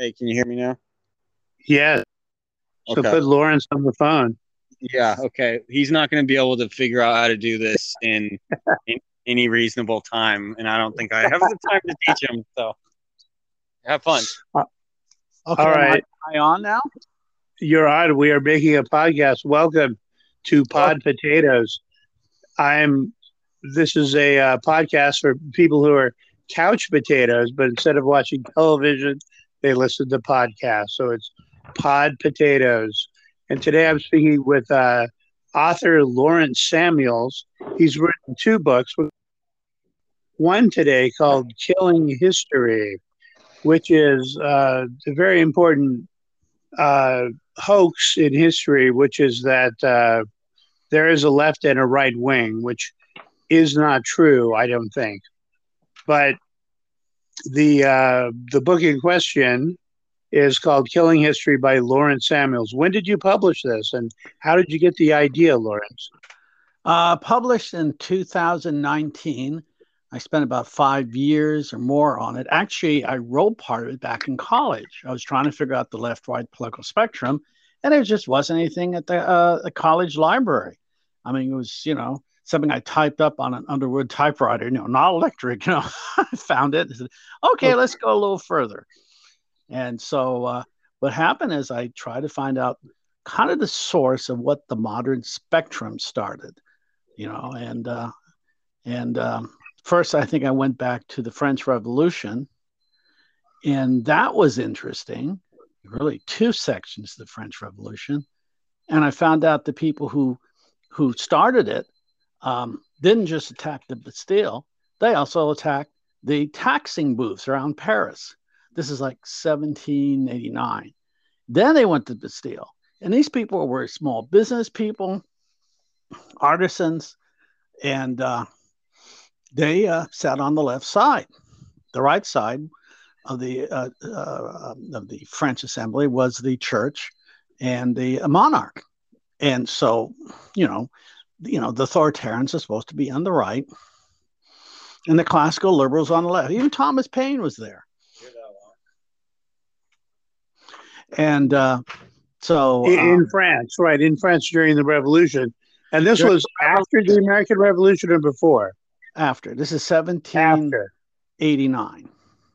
Hey, can you hear me now? Yeah. So put Lawrence on the phone. Yeah. Okay. He's not going to be able to figure out how to do this in, in any reasonable time, and I don't think I have the time to teach him. So, have fun. Okay, All am I- Am I on now? You're on. We are making a podcast. Welcome to Pod Potatoes. I'm. This is a uh, podcast for people who are couch potatoes, but instead of watching television, they listen to podcasts. So it's Pod Potatoes. And today I'm speaking with uh, author Lawrence Samuels. He's written two books. One today called Killing History, which is uh, a very important uh, hoax in history, which is that uh, there is a left and a right wing, which is not true, I don't think. But the uh, the book in question is called Killing History by Lawrence Samuels. When did you publish this, and how did you get the idea, Lawrence? Uh, published in 2019. I spent about five years or more on it. Actually, I wrote part of it back in college. I was trying to figure out the left right political spectrum, and there just wasn't anything at the, uh, the college library. I mean, it was, you know, something I typed up on an Underwood typewriter, you know, not electric, you know. I found it said, okay, let's go a little further. And so uh, what happened is I tried to find out kind of the source of what the modern spectrum started, you know, and uh, and um, first I think I went back to the French Revolution, and that was interesting. Really, two sections of the French Revolution, and I found out the people who who started it um, didn't just attack the Bastille; they also attacked the taxing booths around Paris. This is like 1789. Then they went to Bastille. And these people were small business people, artisans, and uh, they uh, sat on the left side. The right side of the uh, uh, of the French Assembly was the church and the monarch. And so, you know, you know, the authoritarians are supposed to be on the right, and the classical liberals on the left. Even Thomas Paine was there. And uh, so In, um, in France, right? In France during the Revolution, and this was after the American Revolution or before? after this is 1789. After.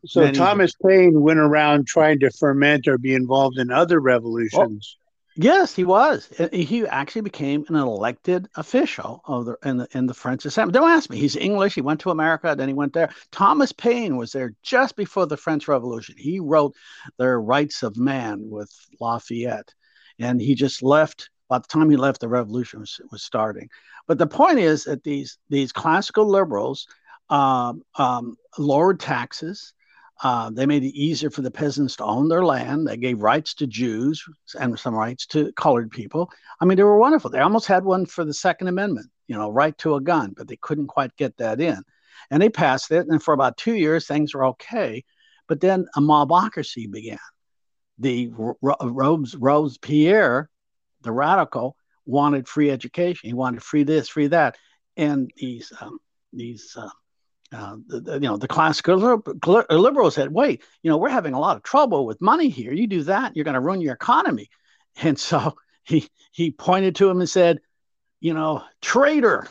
So Many- Thomas Paine went around trying to ferment or be involved in other revolutions. Yes, he was. Uh, He actually became an elected official of the in the in the French Assembly. Don't ask me. He's English. He went to America, then he went there. Thomas Paine was there just before the French Revolution. He wrote The Rights of Man with Lafayette, and he just left. By the time he left, the revolution was, was starting. But the point is that these these classical liberals um, um, lowered taxes. Uh, they made it easier for the peasants to own their land. They gave rights to Jews and some rights to colored people. I mean, they were wonderful. They almost had one for the Second Amendment, you know, right to a gun, but they couldn't quite get that in. And they passed it. And for about two years, things were okay. But then a mobocracy began. The Ro- Ro- Robes, Robespierre, the radical, wanted free education. He wanted free this, free that. And these, um, these, uh, uh, the, you know, the classical liber- liberals said, wait, you know, we're having a lot of trouble with money here. You do that, you're going to ruin your economy. And so he he pointed to him and said, you know, traitor,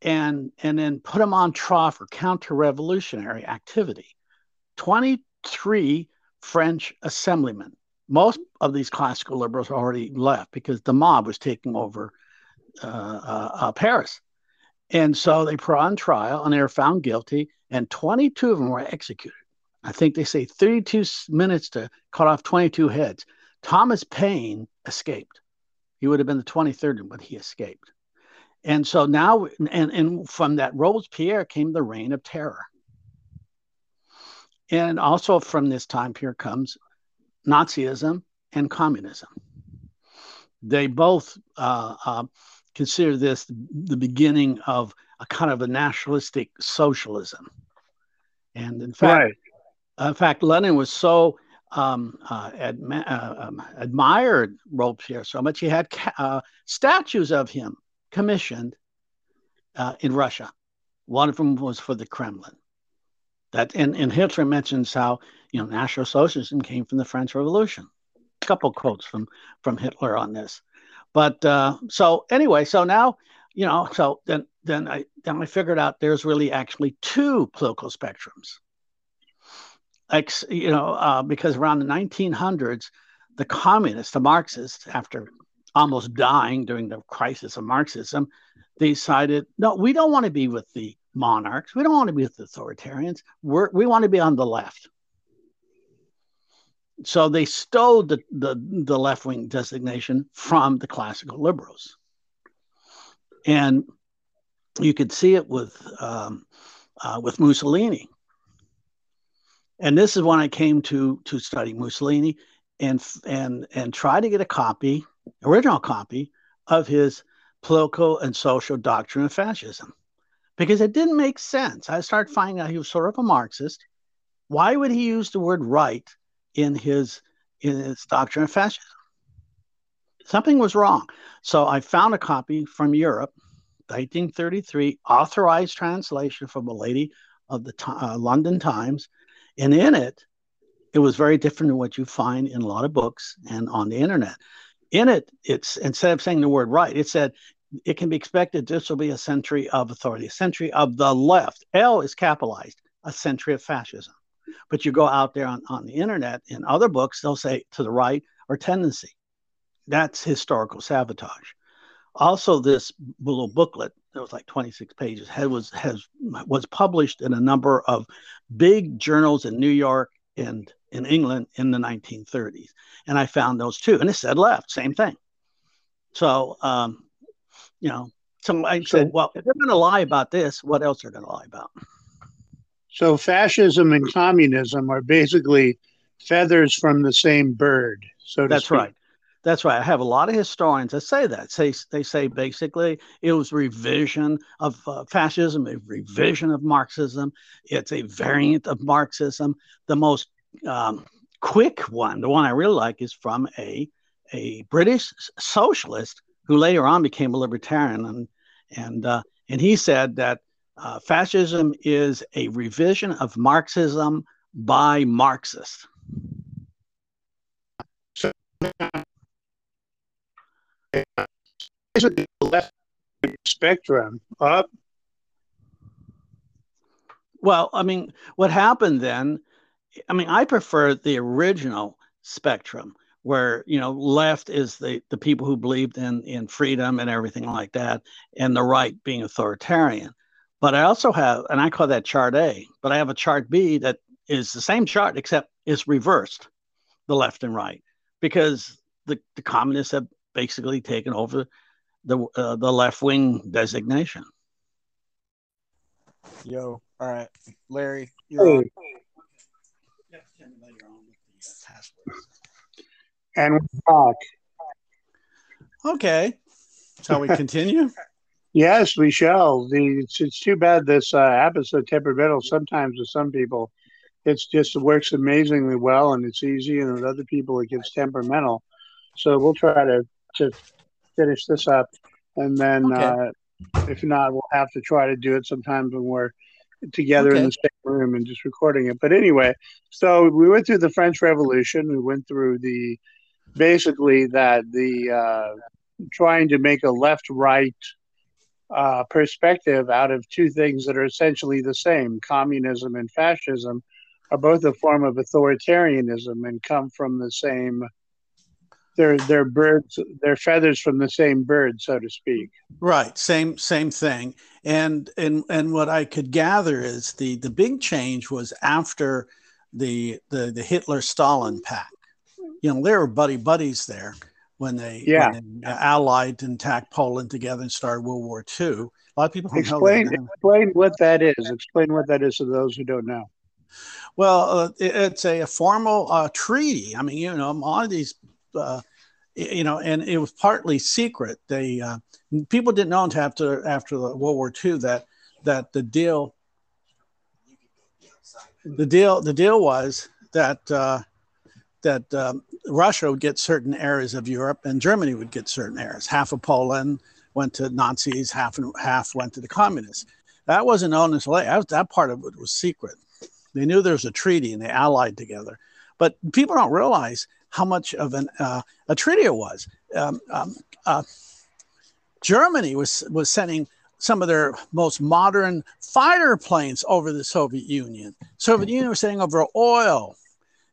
and and then put him on trial for counter-revolutionary activity. Twenty-three French assemblymen. Most of these classical liberals already left because the mob was taking over uh, uh, uh, Paris. And so they put on trial and they were found guilty, and 22 of them were executed. I think they say 32 minutes to cut off 22 heads. Thomas Paine escaped. He would have been the 23rd, but he escaped. And so now, and, and from that Robespierre came the reign of terror. And also from this time period comes Nazism and communism. They both uh, uh, consider this the beginning of a kind of a nationalistic socialism. And in fact, right. in fact, Lenin was so um, uh, admi- uh, um, admired Robespierre so much he had ca- uh, statues of him commissioned uh, in Russia. One of them was for the Kremlin. That and, and Hitler mentions how you know, National Socialism came from the French Revolution. A couple quotes from from Hitler on this, but uh, so anyway, so now you know, so then then I then I figured out there's really actually two political spectrums. Ex, you know, uh, because around the 1900s, the communists, the Marxists, after almost dying during the crisis of Marxism, decided, no, we don't want to be with the monarchs. We don't want to be with the authoritarians. We're, we want to be on the left. So they stole the, the, the left wing designation from the classical liberals. And you could see it with, um, uh, with Mussolini. And this is when I came to, to study Mussolini and, and, and try to get a copy, original copy of his political and social doctrine of fascism because it didn't make sense. I started finding out he was sort of a Marxist. Why would he use the word right in his in his doctrine of fascism? Something was wrong. So I found a copy from Europe, 1933, authorized translation from a lady of the uh, London Times, and in it, it was very different than what you find in a lot of books and on the internet in it, it's instead of saying the word right, it said it can be expected this will be a century of authority, a century of the left. L is capitalized, a century of fascism. But you go out there on, on the internet in other books, they'll say to the right or tendency. That's historical sabotage. Also, this little booklet that was like 26 pages had, was has was published in a number of big journals in New York and in England in the 1930s. And I found those too. And it said left, same thing. So, um, you know, so I said, well, if they're going to lie about this, what else are they going to lie about? So, fascism and communism are basically feathers from the same bird. So that's speak. right. That's right. I have a lot of historians that say that. Say they say basically it was revision of uh, fascism, a revision of Marxism. It's a variant of Marxism. The most um, quick one, the one I really like, is from a a British socialist who later on became a libertarian, and and uh, and he said that uh, fascism is a revision of Marxism by Marxists. So, the left spectrum up. Well, I mean, what happened then I mean, I prefer the original spectrum where you know left is the the people who believed in in freedom and everything like that and the right being authoritarian but i also have and i call that chart a but i have a chart b that is the same chart except it's reversed the left and right because the, the communists have basically taken over the uh, the left wing designation yo all right larry you're hey. And we're back. Okay. Shall we continue? yes, we shall. The, it's, it's too bad this uh, app is so temperamental sometimes with some people. It's just it works amazingly well and it's easy, and with other people it gets temperamental. So we'll try to, to finish this up. And then okay. uh, if not, we'll have to try to do it sometimes when we're together okay. in the same room and just recording it. But anyway, so we went through the French Revolution. We went through the basically that the uh, trying to make a left right uh, perspective out of two things that are essentially the same. Communism and fascism are both a form of authoritarianism and come from the same they're they're birds they're feathers from the same bird so to speak. Right. Same same thing. And and and what i could gather is the the big change was after the the the hitler stalin pact. You know, they were buddy buddies there when they, yeah. when they allied and attacked Poland together and started World War II. A lot of people explain explain what that is. Explain what that is to those who don't know. Well, uh, it, it's a, a formal uh, treaty. I mean, you know, a lot of these, uh, you know, and it was partly secret. They uh, people didn't know until after after the World War II that that the deal, the deal, the deal was that uh, that um, Russia would get certain areas of Europe and Germany would get certain areas. Half of Poland went to Nazis, half and half went to the communists. That wasn't known until later. That, that part of it was secret. They knew there was a treaty and they allied together. But people don't realize how much of an, uh, a treaty it was. Um, um, uh, Germany was, was sending some of their most modern fighter planes over the Soviet Union. Soviet Union was sending over oil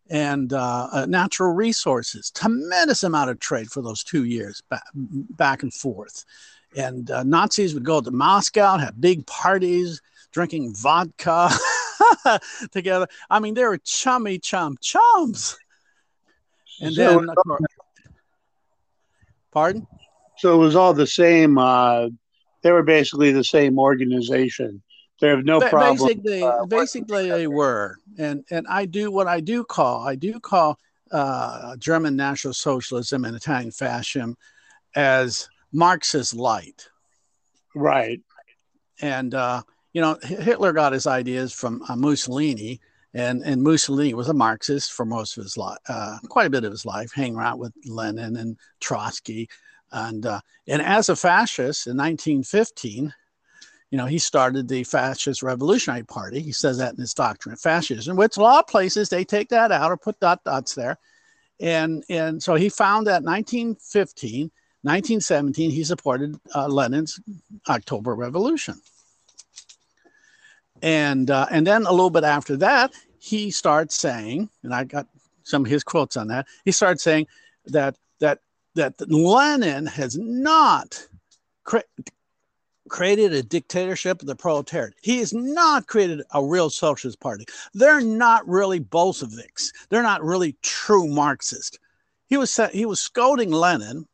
and uh, uh, natural resources. Tremendous amount of trade for those two years, back, back and forth. And uh, Nazis would go to Moscow and have big parties, drinking vodka together. I mean, they were chummy chum chums. And so, then, pardon? So it was all the same. Uh, they were basically the same organization. They have no ba- problem. Basically, uh, basically they were, and and I do what I do call I do call uh, German National Socialism and Italian fascism as Marxist light. Right. And uh, you know, Hitler got his ideas from uh, Mussolini, and and Mussolini was a Marxist for most of his life, uh, quite a bit of his life, hanging around with Lenin and Trotsky, and uh, and as a fascist in 1915, you know, he started the Fascist Revolutionary Party. He says that in his doctrine of fascism, which a lot of places they take that out or put dot dots there, and and so he found that 1915. 1917, he supported uh, Lenin's October Revolution. And, uh, and then a little bit after that, he starts saying, and I got some of his quotes on that. He starts saying that that that Lenin has not created a dictatorship of the proletariat. He has not created a real socialist party. They're not really Bolsheviks. They're not really true Marxist. He was he was scolding Lenin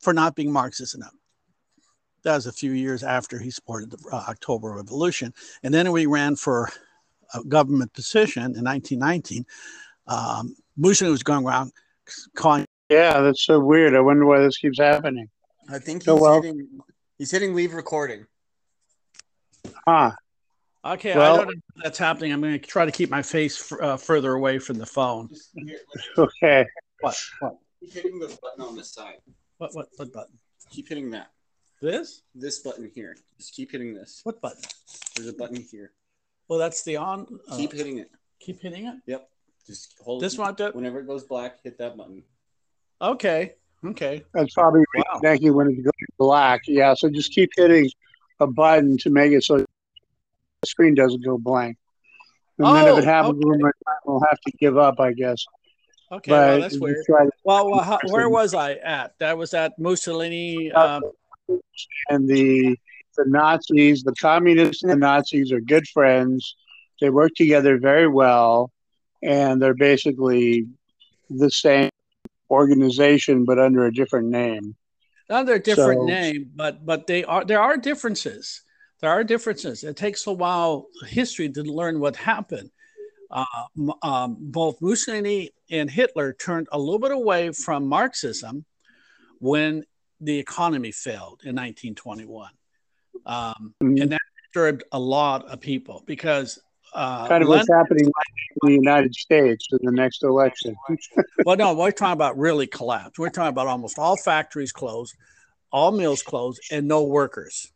for not being Marxist enough. That was a few years after he supported the uh, October Revolution. And then we ran for a government position in 1919. Um, Mussolini was going around calling. Yeah, that's so weird. I wonder why this keeps happening. I think he's, well. hitting, he's hitting leave recording. Huh. Okay, well, I don't know if that's happening. I'm going to try to keep my face f- uh, further away from the phone. okay. What? What? Keep hitting the button on the side. What? What? What button? Keep hitting that. This? This button here. Just keep hitting this. What button? There's a button here. Well, that's the on. Uh, keep hitting it. Keep hitting it. Yep. Just hold this one. To... Whenever it goes black, hit that button. Okay. Okay. That's probably wow. reconnecting when it goes black. Yeah. So just keep hitting a button to make it so the screen doesn't go blank. And oh, then if it oh, happens, okay. we'll have to give up, I guess. Okay, but well, that's weird. Well, well how, where was I at? That was at Mussolini. Um... And the the Nazis, the communists and the Nazis are good friends. They work together very well, and they're basically the same organization, but under a different name. Under a different so, name, but but they are there are differences. There are differences. It takes a while history to learn what happened. Uh, um, both Mussolini and Hitler turned a little bit away from Marxism when the economy failed in 1921. Um, mm-hmm. And that disturbed a lot of people because. Uh, kind of what's happening in the United States in the next election. well, no, we're talking about really collapse. We're talking about almost all factories closed, all mills closed, and no workers.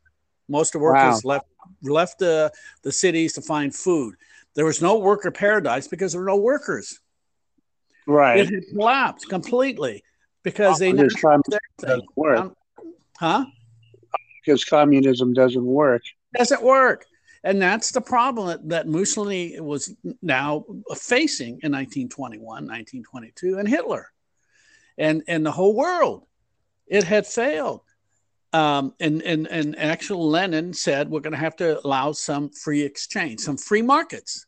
Most of the workers wow. left left the, the cities to find food. There was no worker paradise because there were no workers. Right. It had collapsed completely because they because communism doesn't work. Um, huh? Because communism doesn't work. Doesn't work. And that's the problem that, that Mussolini was now facing in 1921, 1922, and Hitler and, and the whole world. It had failed. Um, and, and, and actual Lenin said, we're going to have to allow some free exchange, some free markets.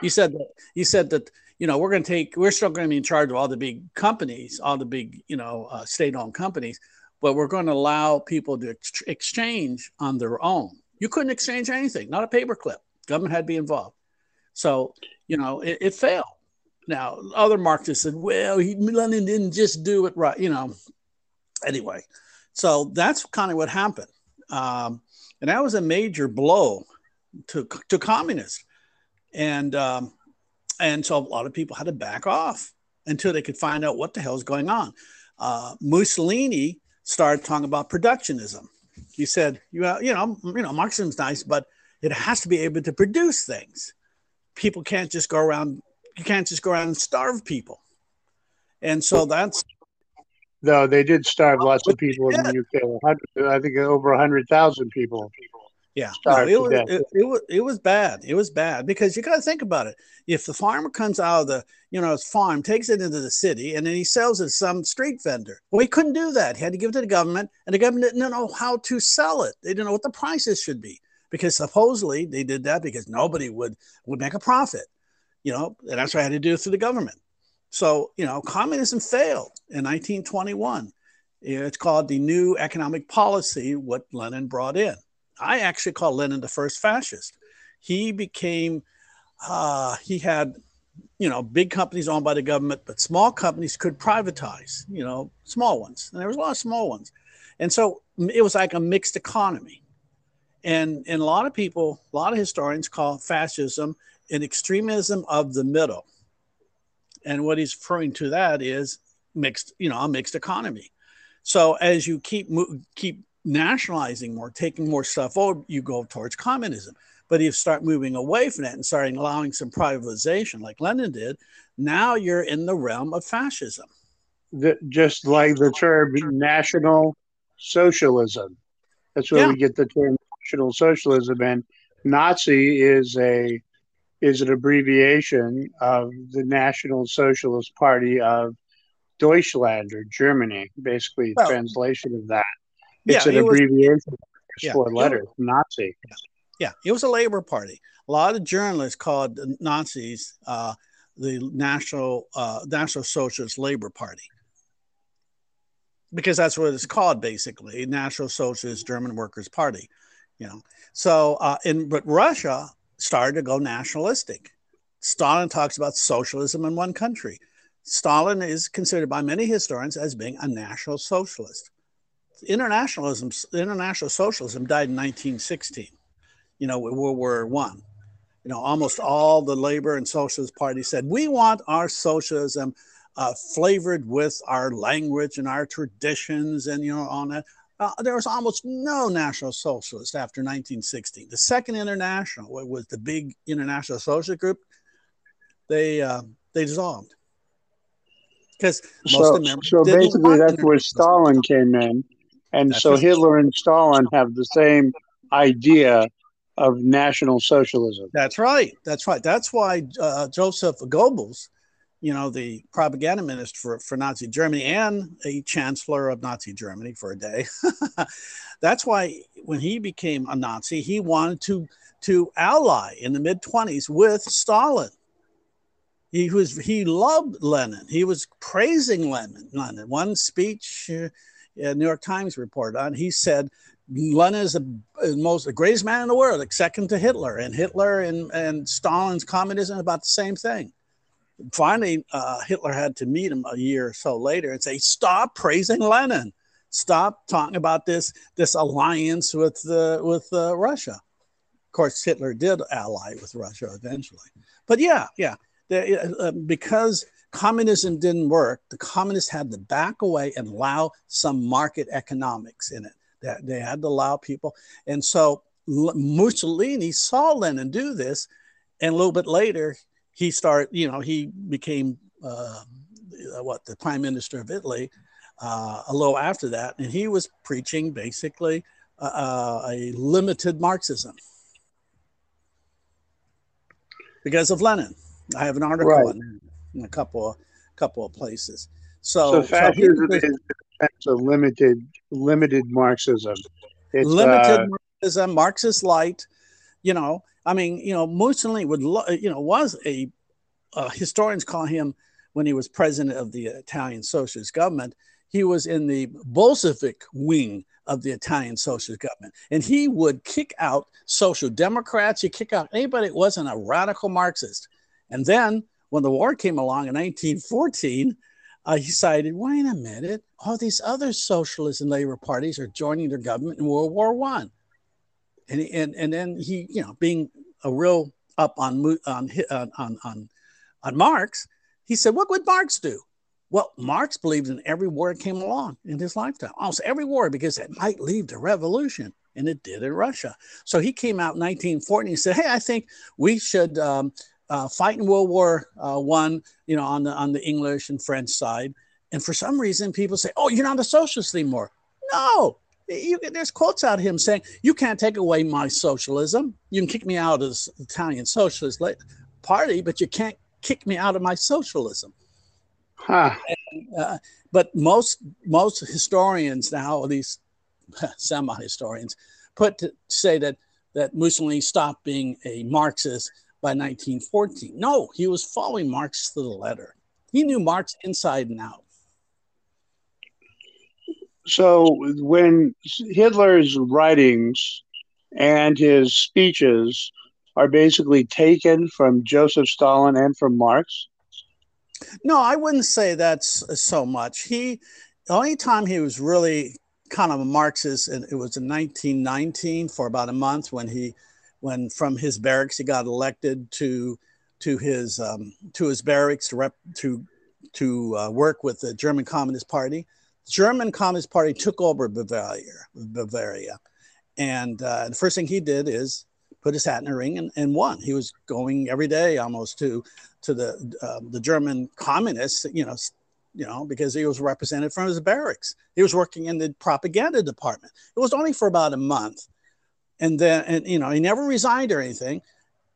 He said that, he said that, you know, we're going to take, we're still going to be in charge of all the big companies, all the big, you know, uh, state owned companies, but we're going to allow people to ex- exchange on their own. You couldn't exchange anything, not a paperclip. Government had to be involved. So, you know, it, it failed. Now, other Marxists said, well, he, Lenin didn't just do it right, you know. Anyway, so that's kind of what happened. Um, and that was a major blow to, to communists. And, um, and so a lot of people had to back off until they could find out what the hell is going on. Uh, Mussolini started talking about productionism. He said, you know, you know, you know, Marxism's nice, but it has to be able to produce things. people can't just go around. You can't just go around and starve people. And so that's though they did starve lots of people in the UK. I think over hundred thousand people. Yeah, no, it, was, it, it, was it was bad. It was bad because you got to think about it. If the farmer comes out of the you know his farm, takes it into the city, and then he sells it to some street vendor, well, he couldn't do that. He had to give it to the government, and the government didn't know how to sell it. They didn't know what the prices should be because supposedly they did that because nobody would would make a profit. You know, and that's what I had to do through the government. So, you know, communism failed in 1921. It's called the New Economic Policy, what Lenin brought in. I actually call Lenin the first fascist. He became, uh, he had, you know, big companies owned by the government, but small companies could privatize, you know, small ones. And there was a lot of small ones. And so it was like a mixed economy. And, and a lot of people, a lot of historians call fascism an extremism of the middle and what he's referring to that is mixed, you know, a mixed economy. So as you keep keep nationalizing more, taking more stuff over, you go towards communism. But if you start moving away from that and starting allowing some privatization, like Lenin did, now you're in the realm of fascism. The, just like the term national socialism. That's where yeah. we get the term national socialism. And Nazi is a is an abbreviation of the National Socialist Party of Deutschland or Germany, basically well, translation of that. It's yeah, an it abbreviation was, yeah, four letters, was, Nazi. Yeah, it was a labor party. A lot of journalists called the Nazis uh, the National uh, National Socialist Labor Party because that's what it's called basically, National Socialist German Workers Party. You know, so uh, in but Russia started to go nationalistic. Stalin talks about socialism in one country. Stalin is considered by many historians as being a national socialist. Internationalism, international socialism died in 1916, you know, World War One. You know, almost all the labor and socialist parties said, we want our socialism uh, flavored with our language and our traditions and, you know, on that. Uh, there was almost no National Socialist after 1916. The Second International was the big international socialist group. They uh, they dissolved because most so. So basically, that's where Stalin came in, and that's so Hitler and Stalin have the same idea of National Socialism. That's right. That's right. That's why uh, Joseph Goebbels you know, the propaganda minister for, for Nazi Germany and a chancellor of Nazi Germany for a day. That's why when he became a Nazi, he wanted to, to ally in the mid 20s with Stalin. He was he loved Lenin. He was praising Lenin. Lenin. One speech, uh, New York Times report on. He said Lenin is the most the greatest man in the world, like second to Hitler, and Hitler and, and Stalin's communism about the same thing finally, uh, Hitler had to meet him a year or so later and say, "Stop praising Lenin. Stop talking about this this alliance with uh, with uh, Russia." Of course, Hitler did ally with Russia eventually, but yeah, yeah, uh, uh, because communism didn't work, the communists had to back away and allow some market economics in it. That they had to allow people, and so Mussolini saw Lenin do this, and a little bit later he started, you know, he became uh, what the prime minister of Italy uh, a little after that, and he was preaching basically uh, uh, a limited Marxism because of Lenin. I have an article right. in, in, a couple of couple of places. So, so fascism so is a limited limited Marxism. It's, limited uh, Marxism, Marxist light. You know, I mean, you know, Mussolini would, lo- you know, was a uh, historians call him when he was president of the Italian socialist government. He was in the Bolshevik wing of the Italian socialist government, and he would kick out social democrats. He kick out anybody that wasn't a radical Marxist. And then when the war came along in 1914, uh, he decided, wait a minute, all these other socialist and labor parties are joining their government in World War One and and and then he, you know, being a real up on on on on on Marx, he said, "What would Marx do?" Well, Marx believed in every war that came along in his lifetime, almost every war, because it might lead to revolution, and it did in Russia. So he came out in 1940 and said, "Hey, I think we should." Um, uh, fighting World War uh, One, you know, on the on the English and French side. And for some reason, people say, "Oh, you're not a socialist anymore." No, you, there's quotes out of him saying, "You can't take away my socialism. You can kick me out of the Italian Socialist Party, but you can't kick me out of my socialism." Huh. And, uh, but most most historians now, at least semi historians, put to say that that Mussolini stopped being a Marxist by 1914. No, he was following Marx to the letter. He knew Marx inside and out. So when Hitler's writings and his speeches are basically taken from Joseph Stalin and from Marx? No, I wouldn't say that's so much. He, the only time he was really kind of a Marxist, and it was in 1919 for about a month when he, when from his barracks he got elected to, to his um, to his barracks to rep to to uh, work with the German Communist Party. The German Communist Party took over Bavaria, Bavaria, and uh, the first thing he did is put his hat in a ring and, and won. He was going every day almost to to the uh, the German communists, you know, you know, because he was represented from his barracks. He was working in the propaganda department. It was only for about a month, and then and you know he never resigned or anything.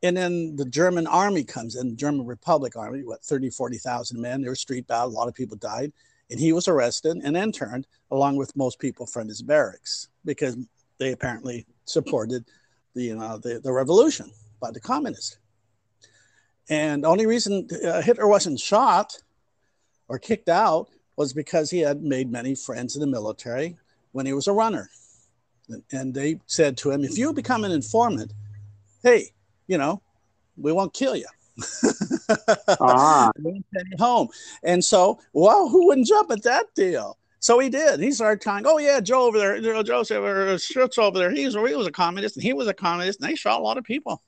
And then the German army comes in, German Republic Army, what 30, 40,000 men. There was street battle. A lot of people died, and he was arrested and interned along with most people from his barracks because they apparently supported the you know the, the revolution by the communists. And the only reason uh, Hitler wasn't shot or kicked out was because he had made many friends in the military when he was a runner. And they said to him, if you become an informant, hey, you know, we won't kill you. ah. home. And so, well, who wouldn't jump at that deal? So he did. He started telling, "Oh yeah, Joe over there, Joe Joseph or Schutz over there. He's he was a communist, and he was a communist, and they shot a lot of people."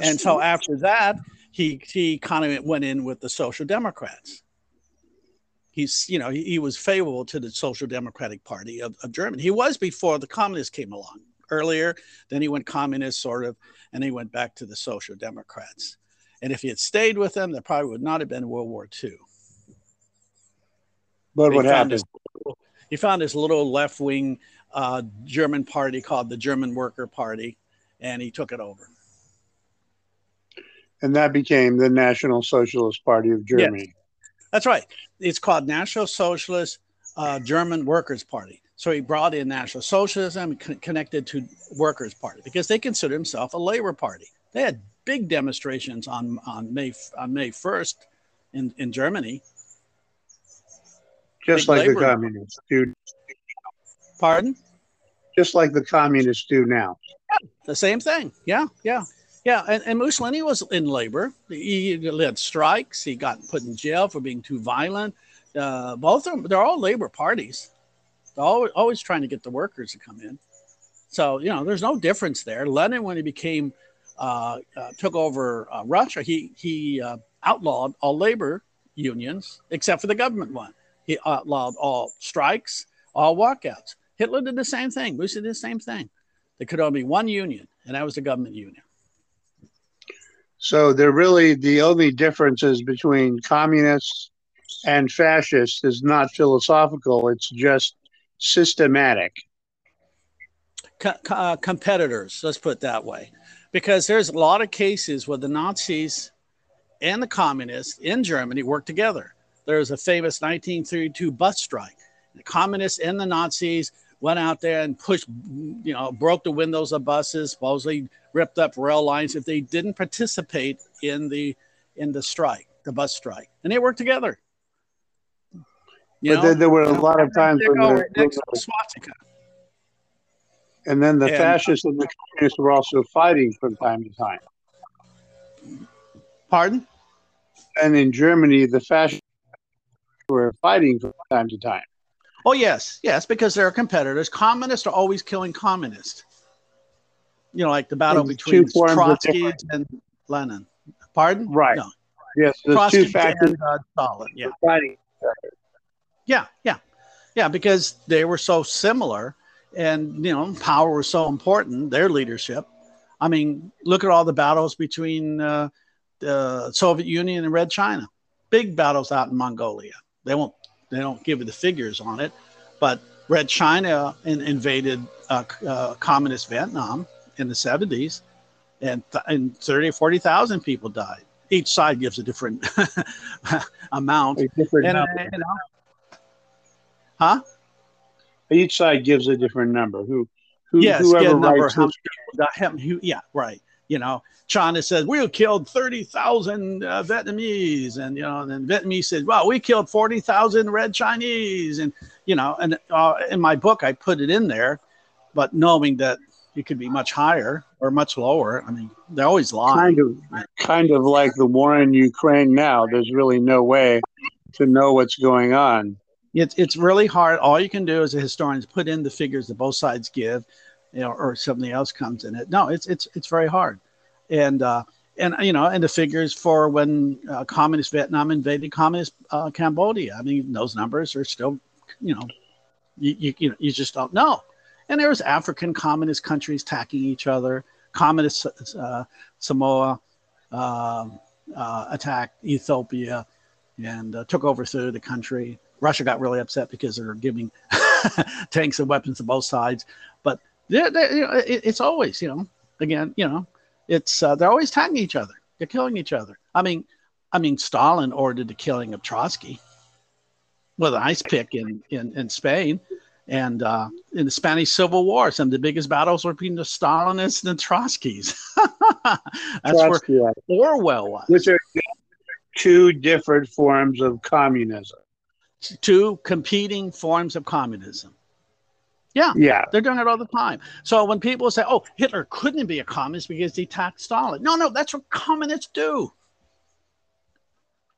And so after that, he he kind of went in with the Social Democrats. He's you know he, he was favorable to the Social Democratic Party of, of Germany. He was before the communists came along earlier. Then he went communist sort of, and he went back to the Social Democrats. And if he had stayed with them, there probably would not have been World War II. But what happened? His, he found this little left wing uh, German party called the German Worker Party, and he took it over and that became the National Socialist Party of Germany. Yes. That's right. It's called National Socialist uh, German Workers' Party. So he brought in National Socialism con- connected to Workers' Party because they consider himself a labor party. They had big demonstrations on on May on May first in in Germany. Just big like the communists do. Pardon? Just like the communists do now. Yeah, the same thing. Yeah, yeah. Yeah, and, and Mussolini was in labor. He led strikes. He got put in jail for being too violent. Uh, both of them, they're all labor parties. They're always, always trying to get the workers to come in. So, you know, there's no difference there. Lenin, when he became, uh, uh, took over uh, Russia, he, he uh, outlawed all labor unions except for the government one. He outlawed all strikes, all walkouts. Hitler did the same thing. Bush did the same thing. There could only be one union, and that was the government union. So they're really the only differences between communists and fascists is not philosophical; it's just systematic. Co- uh, competitors, let's put it that way, because there's a lot of cases where the Nazis and the communists in Germany worked together. There's a famous 1932 bus strike. The communists and the Nazis went out there and pushed, you know, broke the windows of buses, supposedly ripped up rail lines if they didn't participate in the in the strike, the bus strike, and they worked together. You but know? then there were a lot of times when the, swastika. And then the and, fascists and the communists were also fighting from time to time. Pardon? And in Germany, the fascists were fighting from time to time. Oh yes, yes, because they're competitors. Communists are always killing communists. You know, like the battle between Trotsky and Lenin. Pardon? Right. No. Yes, the Trotsky two factors. And, uh, Stalin. Yeah. Fighting. Yeah, yeah, yeah, because they were so similar, and you know, power was so important. Their leadership. I mean, look at all the battles between uh, the Soviet Union and Red China. Big battles out in Mongolia. They won't they don't give you the figures on it, but Red China in, invaded uh, uh, communist Vietnam in the 70s, and, th- and 30 or 40,000 people died. Each side gives a different amount. A different And, number. know, huh? Each side gives a different number. Who, who Yes, whoever a number writes how this- many people died. Him- who- yeah, right. You know, China says we killed thirty thousand uh, Vietnamese, and you know, and then Vietnamese said, "Well, we killed forty thousand Red Chinese," and you know, and uh, in my book I put it in there, but knowing that it could be much higher or much lower. I mean, they're always lying. kind of kind of like the war in Ukraine now. There's really no way to know what's going on. It's it's really hard. All you can do as a historian is put in the figures that both sides give, you know, or something else comes in it. No, it's it's it's very hard, and uh, and you know, and the figures for when uh, communist Vietnam invaded communist uh, Cambodia. I mean, those numbers are still, you know, you you you, just don't know. And there was African communist countries attacking each other. Communist uh, Somalia um, uh, attacked Ethiopia and uh, took over through the country. Russia got really upset because they were giving tanks and weapons to both sides. They're, they're, you know, it, it's always, you know, again, you know, it's uh, they're always tagging each other. They're killing each other. I mean, I mean, Stalin ordered the killing of Trotsky with an ice pick in in, in Spain. And uh, in the Spanish Civil War, some of the biggest battles were between the Stalinists and the Trotskys. That's Trotsky, where Orwell was. which are two different forms of communism. two competing forms of communism. Yeah, Yeah, they're doing it all the time. So when people say, "Oh, Hitler couldn't be a communist because he attacked Stalin," no, no, that's what communists do.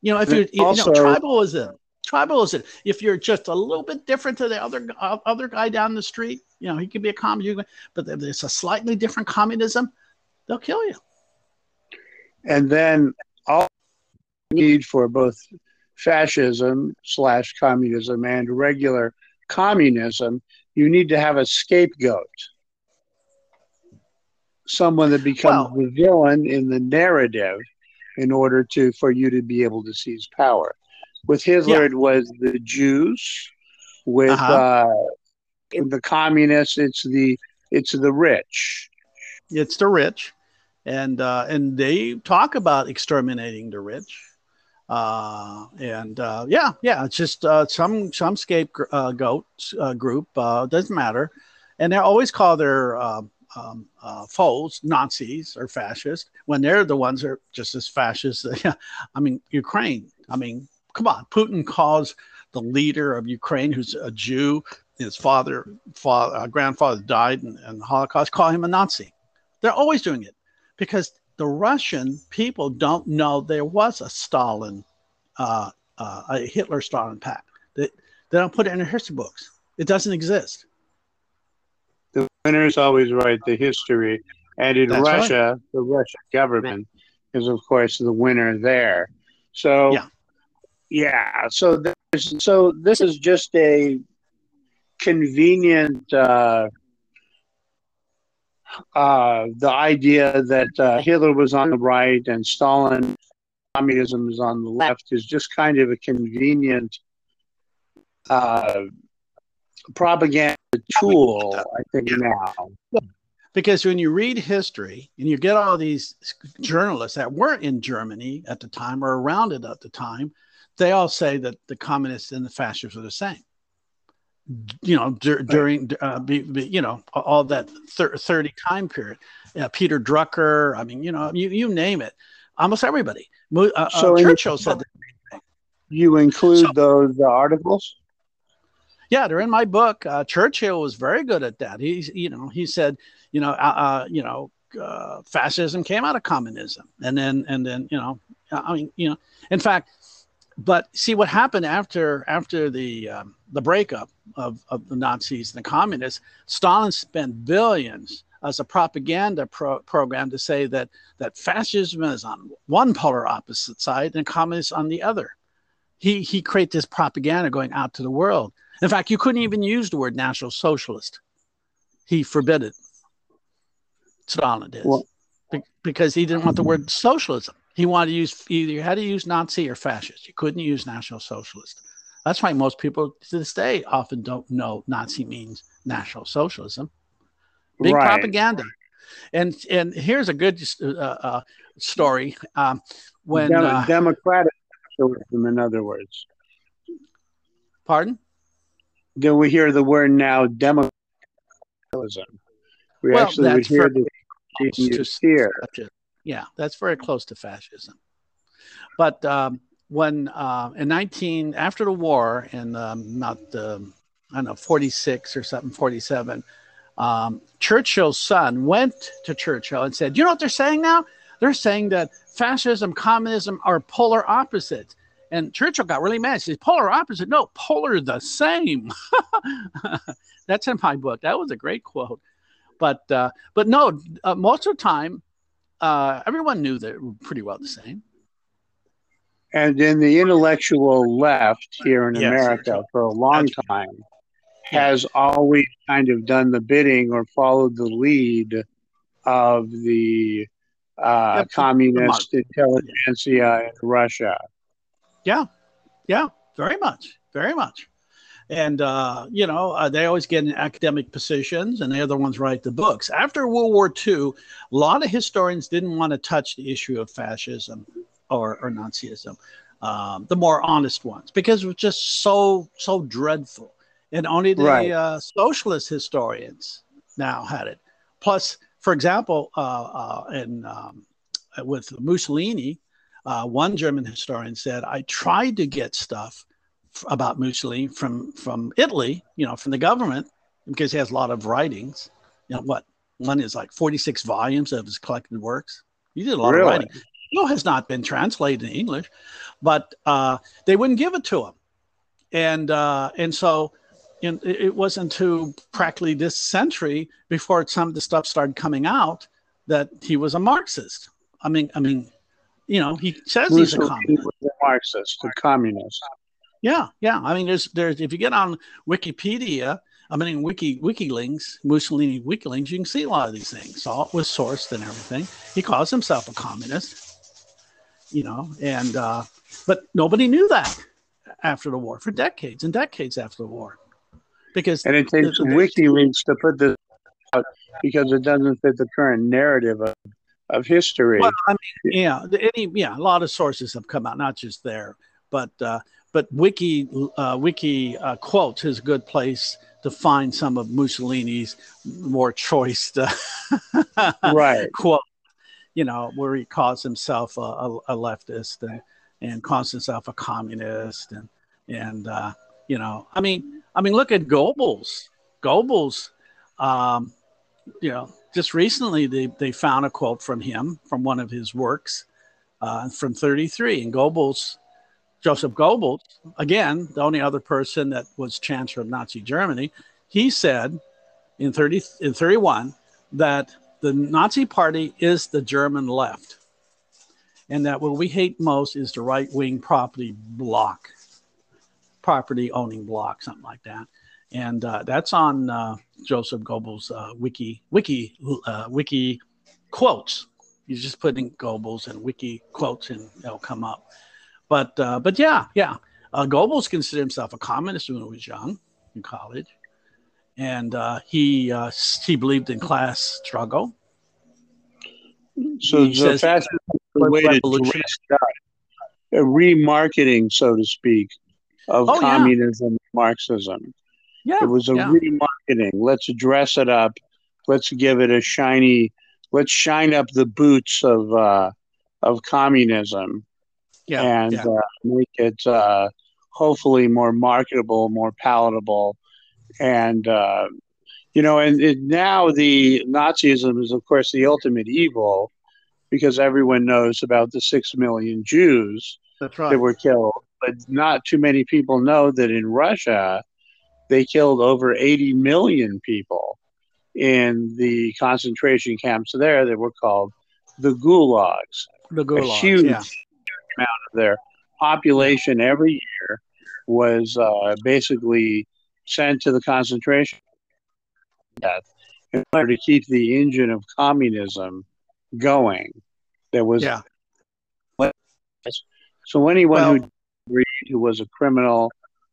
You know, if you, you Also- know, tribalism, tribalism. If you're just a little bit different to the other uh, other guy down the street, you know, he could be a communist, but if there's a slightly different communism, they'll kill you. and then all need for both fascism slash communism and regular communism, you need to have a scapegoat. Someone that becomes Well- the villain in the narrative in order to for you to be able to seize power. With Hitler, Yeah. it was the Jews. With Uh-huh. uh, the communists, it's the it's the rich. It's the rich, and uh, and they talk about exterminating the rich. Uh, and uh, yeah, yeah, it's just uh, some some scapegoat uh, uh, group uh, doesn't matter, and they always call their uh, um, uh, foes Nazis or fascists when they're the ones that are just as fascist. I mean, Ukraine. I mean, come on, Putin calls the leader of Ukraine, who's a Jew, his father, father uh, grandfather died in, in the Holocaust, call him a Nazi. They're always doing it because the Russian people don't know there was a Stalin, uh, uh, a Hitler Stalin pact. They, they don't put it in their history books. It doesn't exist. The winners always write the history, and in That's right. Russia, the Russian government is, of course, the winner there. So, Yeah. yeah, so there's, so this is just a convenient. Uh, uh, the idea that uh, Hitler was on the right and Stalin, communism is on the left, is just kind of a convenient uh, propaganda tool, I think, now. Because when you read history and you get all these journalists that weren't in Germany at the time or around it at the time, they all say that the communists and the fascists are the same. You know, dur- during uh, be, be, you know all that thir- thirty time period, uh, Peter Drucker. I mean, you know, you you name it, almost everybody. Uh, uh, So Churchill said that. You include So- those uh, articles? Yeah, they're in my book. Uh, Churchill was very good at that. He's, you know, he said, you know, uh, uh, you know, uh, fascism came out of communism, and then, and then, you know, I mean, you know, in fact, but see what happened after after the um, the breakup of, of the Nazis and the communists. Stalin spent billions as a propaganda pro- program to say that that fascism is on one polar opposite side and communism on the other. He he created this propaganda going out to the world. In fact, you couldn't even use the word National Socialist. He forbid it. Stalin did. Well, because he didn't want the word socialism. He wanted to use either you had to use Nazi or fascist. You couldn't use National Socialist. That's why most people to this day often don't know Nazi means National Socialism. Big right. propaganda. And and here's a good uh, uh, story. Um, when Dem- uh, democratic socialism, in other words. Pardon? Do we hear the word now democratic socialism? We well, actually would hear the to, here. Yeah, that's very close to fascism. But um, when uh, in 19 after the war in um, not um, I don't know 46 or something 47, um, Churchill's son went to Churchill and said, "You know what they're saying now? They're saying that fascism, communism are polar opposites." And Churchill got really mad. He says, "Polar opposite? No, polar the same." That's in my book. That was a great quote. But uh, but no, uh, most of the time, uh, everyone knew that were pretty well the same. And then the intellectual left here in yes, America for a long time has always kind of done the bidding or followed the lead of the uh, yep. communist the intelligentsia in Russia. Yeah, yeah, very much, very much and uh, you know uh, they always get in academic positions and they're the ones write the books. After world war ii a lot of historians didn't want to touch the issue of fascism or, or nazism um, the more honest ones because it was just so so dreadful. And only the right. uh, socialist historians now had it. Plus for example uh, uh, in, um, with mussolini uh, one german historian said i tried to get stuff about Mussolini from from Italy, you know, from the government, because he has a lot of writings. You know, what one is like 46 volumes of his collected works. He did a lot really? of writing. No, has not been translated in English, but uh, they wouldn't give it to him, and uh, and so in, it wasn't until practically this century before some of the stuff started coming out that he was a Marxist. I mean, I mean, you know, he says he's a communist. a Marxist, a communist. Yeah, yeah. I mean, there's there's if you get on Wikipedia, I mean, Wiki WikiLeaks, Mussolini WikiLeaks, you can see a lot of these things. All was sourced and everything. He calls himself a communist, you know, and uh, but nobody knew that after the war for decades and decades after the war, because and it takes the, WikiLeaks to put this out because it doesn't fit the current narrative of, of history. Well, I mean, yeah, any yeah, a lot of sources have come out, not just there, but uh, but wiki uh, wiki uh, quotes is a good place to find some of Mussolini's more choice uh, right quote. You know, where he calls himself a, a, a, leftist and and calls himself a communist and and uh, you know, I mean, I mean, look at Goebbels. Goebbels, um, you know, just recently they they found a quote from him from one of his works uh, from 33, and Goebbels Joseph Goebbels, again, the only other person that was chancellor of Nazi Germany, he said in 30 in 31 that the Nazi party is the German left. And that what we hate most is the right wing property block, property owning block, something like that. And uh, that's on uh, Joseph Goebbels' uh, wiki, wiki, uh, wiki quotes. He's just putting Goebbels and wiki quotes and they'll come up. But uh, but yeah, yeah. Uh, Goebbels considered himself a communist when he was young in college, and uh, he uh, he believed in class struggle. So he the fastest way to a remarketing, so to speak, of oh, communism, yeah. Marxism. Yeah, it was a yeah. remarketing. Let's dress it up. Let's give it a shiny. Let's shine up the boots of uh, of communism yeah, and yeah. Uh, make it uh, hopefully more marketable, more palatable, and uh, you know, and, and, now the Nazism is of course the ultimate evil because everyone knows about the six million Jews right. that were killed, but not too many people know that in Russia they killed over 80 million people in the concentration camps there that were called the gulags. The gulags, a huge, yeah amount of their population every year was uh, basically sent to the concentration death in order to keep the engine of communism going. There was Yeah. so anyone Well- who agreed who was a criminal,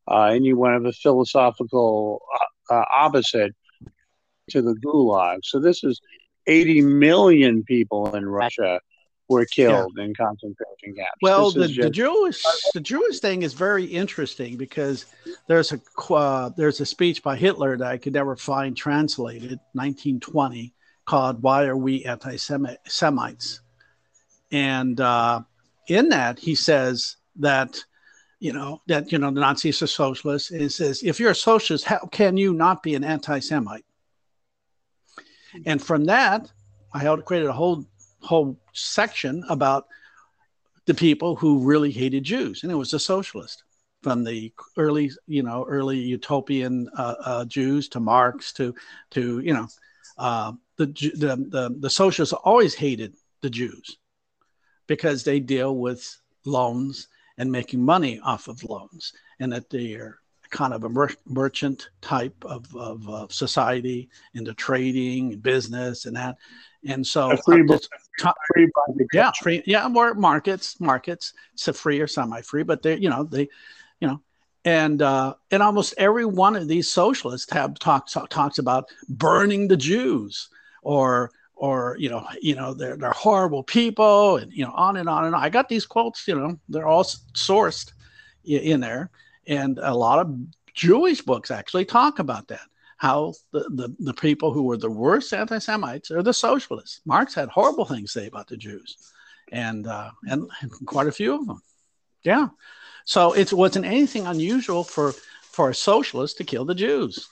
uh, anyone of a philosophical uh, uh, opposite to the gulag. So this is 80 million people in Russia were killed in concentration camps. Well, the, is the Jewish the Jewish thing is very interesting because there's a uh, there's a speech by Hitler that I could never find translated, 1920, called "Why Are We Anti-Semites?" And uh, in that he says that you know that you know the Nazis are socialists. And he says if you're a socialist, how can you not be an anti-Semite? And from that, I held created a whole whole section about the people who really hated Jews, and it was the socialist from the early, you know, early utopian uh, uh, Jews to Marx to to you know uh, the, the the the socialists always hated the Jews because they deal with loans and making money off of loans, and that they are kind of a mer- merchant type of, of, of society into trading and business and that. And so, free free yeah, free. Yeah, more markets, markets, so free or semi-free, but they, you know, they, you know, and uh, and almost every one of these socialists have talks talks about burning the Jews or or you know you know they're they're horrible people and you know on and on and on. I got these quotes, you know, they're all sourced in there, and a lot of Jewish books actually talk about that. How the, the, the people who were the worst anti Semites are the socialists. Marx had horrible things to say about the Jews, and, uh, and quite a few of them. Yeah, so it wasn't anything unusual for for a socialist to kill the Jews.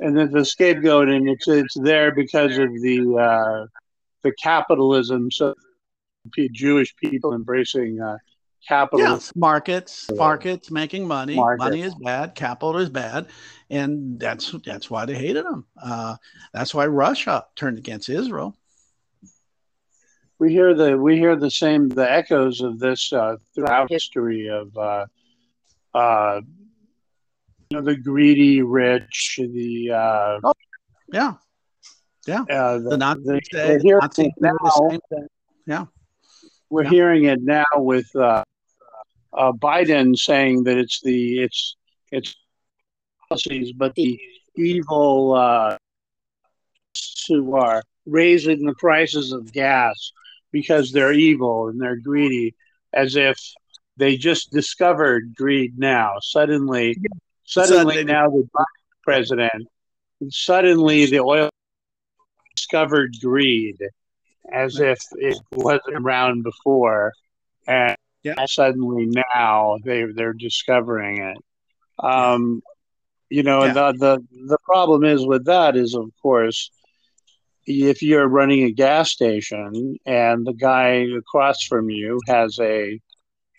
and then the scapegoat, and it's it's there because of the uh, the capitalism. So Jewish people embracing uh, capitalism. Yes, markets, markets making money. Market. Money is bad. Capital is bad, and that's that's why they hated them. Uh, that's why Russia turned against Israel. We hear the we hear the same the echoes of this uh, throughout history of uh, uh, you know the greedy rich, the uh, Yeah, uh, the Nazis. the- say- we're Nazis it do the now. same thing. Yeah. We're Yeah. hearing it now with uh, uh, Biden saying that it's the it's it's policies, but the evil uh, who are raising the prices of gas because they're evil and they're greedy, as if they just discovered greed now. Suddenly, suddenly Suddenly. now the Biden president, suddenly the oil discovered greed, as if it wasn't around before, and Yeah. suddenly now they they're discovering it. Um, you know, Yeah. the the the problem is with that is of course if you're running a gas station and the guy across from you has a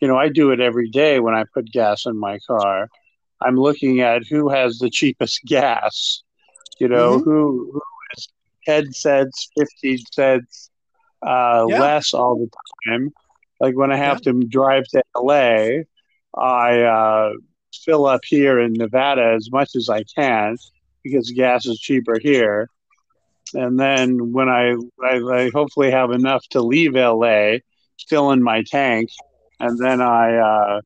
you know i do it every day when i put gas in my car i'm looking at who has the cheapest gas you know Mhm. who who is 10 cents 15 cents uh, Yeah. less all the time like when i have to drive to la i uh, fill up here in nevada as much as i can because gas is cheaper here. And then when I, I, I hopefully have enough to leave LA, still in my tank, and then I uh,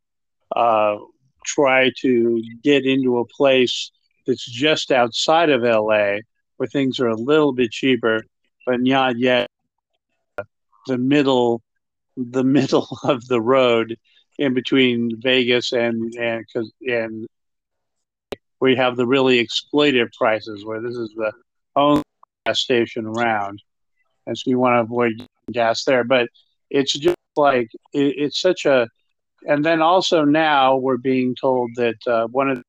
uh, try to get into a place that's just outside of LA where things are a little bit cheaper, but not yet the middle, the middle of the road in between Vegas and and and we have the really exploitive prices where this is the only gas station around, and so you want to avoid gas there. But it's just like it, it's such a, and then also now we're being told that uh, one of the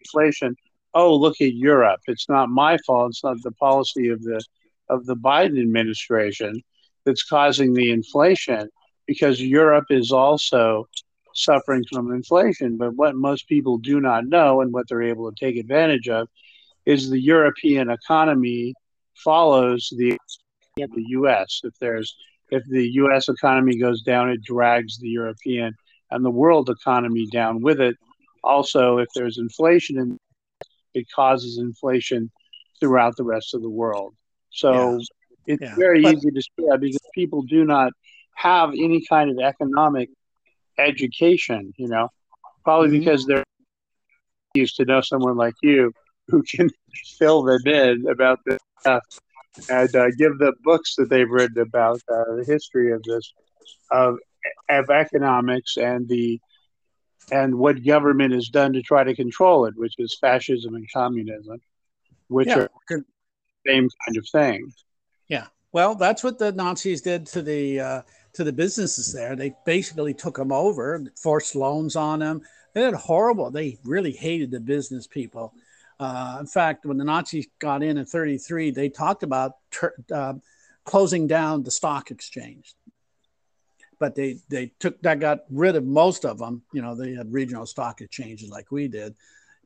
inflation. Oh, look at Europe! It's not my fault. It's not the policy of the of the Biden administration that's causing the inflation because Europe is also suffering from inflation. But what most people do not know and what they're able to take advantage of is the European economy follows the the U.S. If there's if the U.S. economy goes down, it drags the European and the world economy down with it. Also, if there's inflation, in, it causes inflation throughout the rest of the world. So yeah. It's yeah. very but, easy to spread because people do not have any kind of economic education, you know, probably mm-hmm. because they're used to know someone like you who can fill them in about this stuff and uh, give the books that they've written about uh, the history of this of, of economics and the and what government has done to try to control it, which is fascism and communism, which yeah. are the same kind of thing. Yeah, well, that's what the Nazis did to the uh, to the businesses there. They basically took them over, forced loans on them. They did horrible. They really hated the business people. Uh, in fact, when the Nazis got in in 33, they talked about ter- uh, closing down the stock exchange. But they, they took that got rid of most of them. You know, they had regional stock exchanges like we did.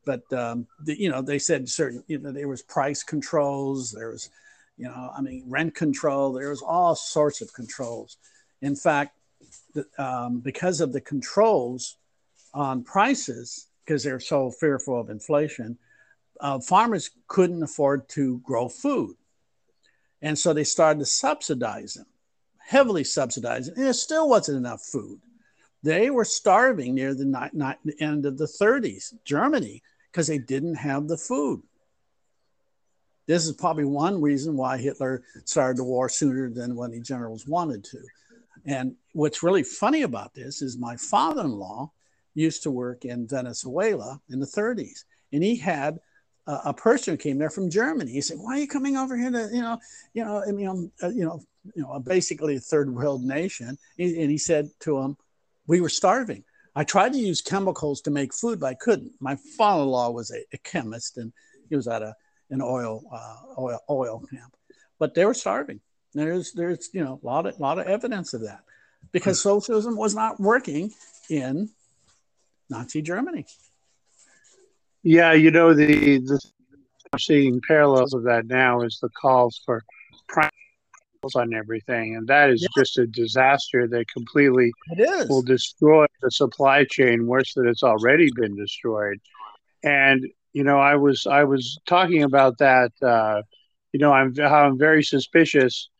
But, um, the, you know, they said certain, you know, there was price controls, there was, you know, I mean, rent control, there was all sorts of controls. In fact, the, um, because of the controls on prices, because they're so fearful of inflation, uh, farmers couldn't afford to grow food. And so they started to subsidize them, heavily subsidize them. And it still wasn't enough food. They were starving near the, ni- ni- the end of the 30s, Germany, because they didn't have the food. This is probably one reason why Hitler started the war sooner than when the generals wanted to. And what's really funny about this is my father in law used to work in Venezuela in the 30s, and he had a, person who came there from Germany. He said, "Why are you coming over here to you know, you know, I mean, uh, you know, you know, basically a third world nation?" He, and he said to him, "We were starving. I tried to use chemicals to make food, but I couldn't. My father-in-law was a, a chemist, and he was at a an oil uh, oil oil camp, but they were starving. There's there's you know a lot of lot of evidence of that because socialism was not working in Nazi Germany. Yeah, you know the the seeing parallels of that now is the calls for on everything, and that is yeah. just a disaster that completely will destroy the supply chain worse than it's already been destroyed. And you know, I was I was talking about that. Uh, you know, I'm how I'm very suspicious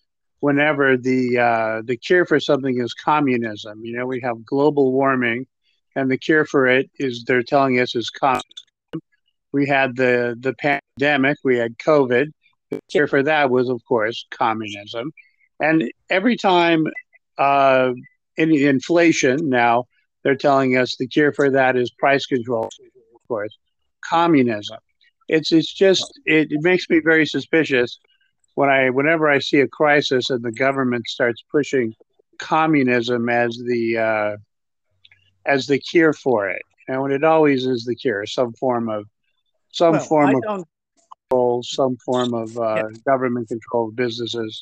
whenever the uh, the cure for something is communism. You know, we have global warming, and the cure for it is they're telling us is communism we had the the pandemic, we had COVID. The cure for that was, of course, communism. And every time uh, any inflation, now they're telling us the cure for that is price control, of course, communism. It's it's just it, it makes me very suspicious when I whenever I see a crisis and the government starts pushing communism as the uh, as the cure for it. And when it always is the cure, some form of some well, form I of control, some form of uh, yeah. government control of businesses.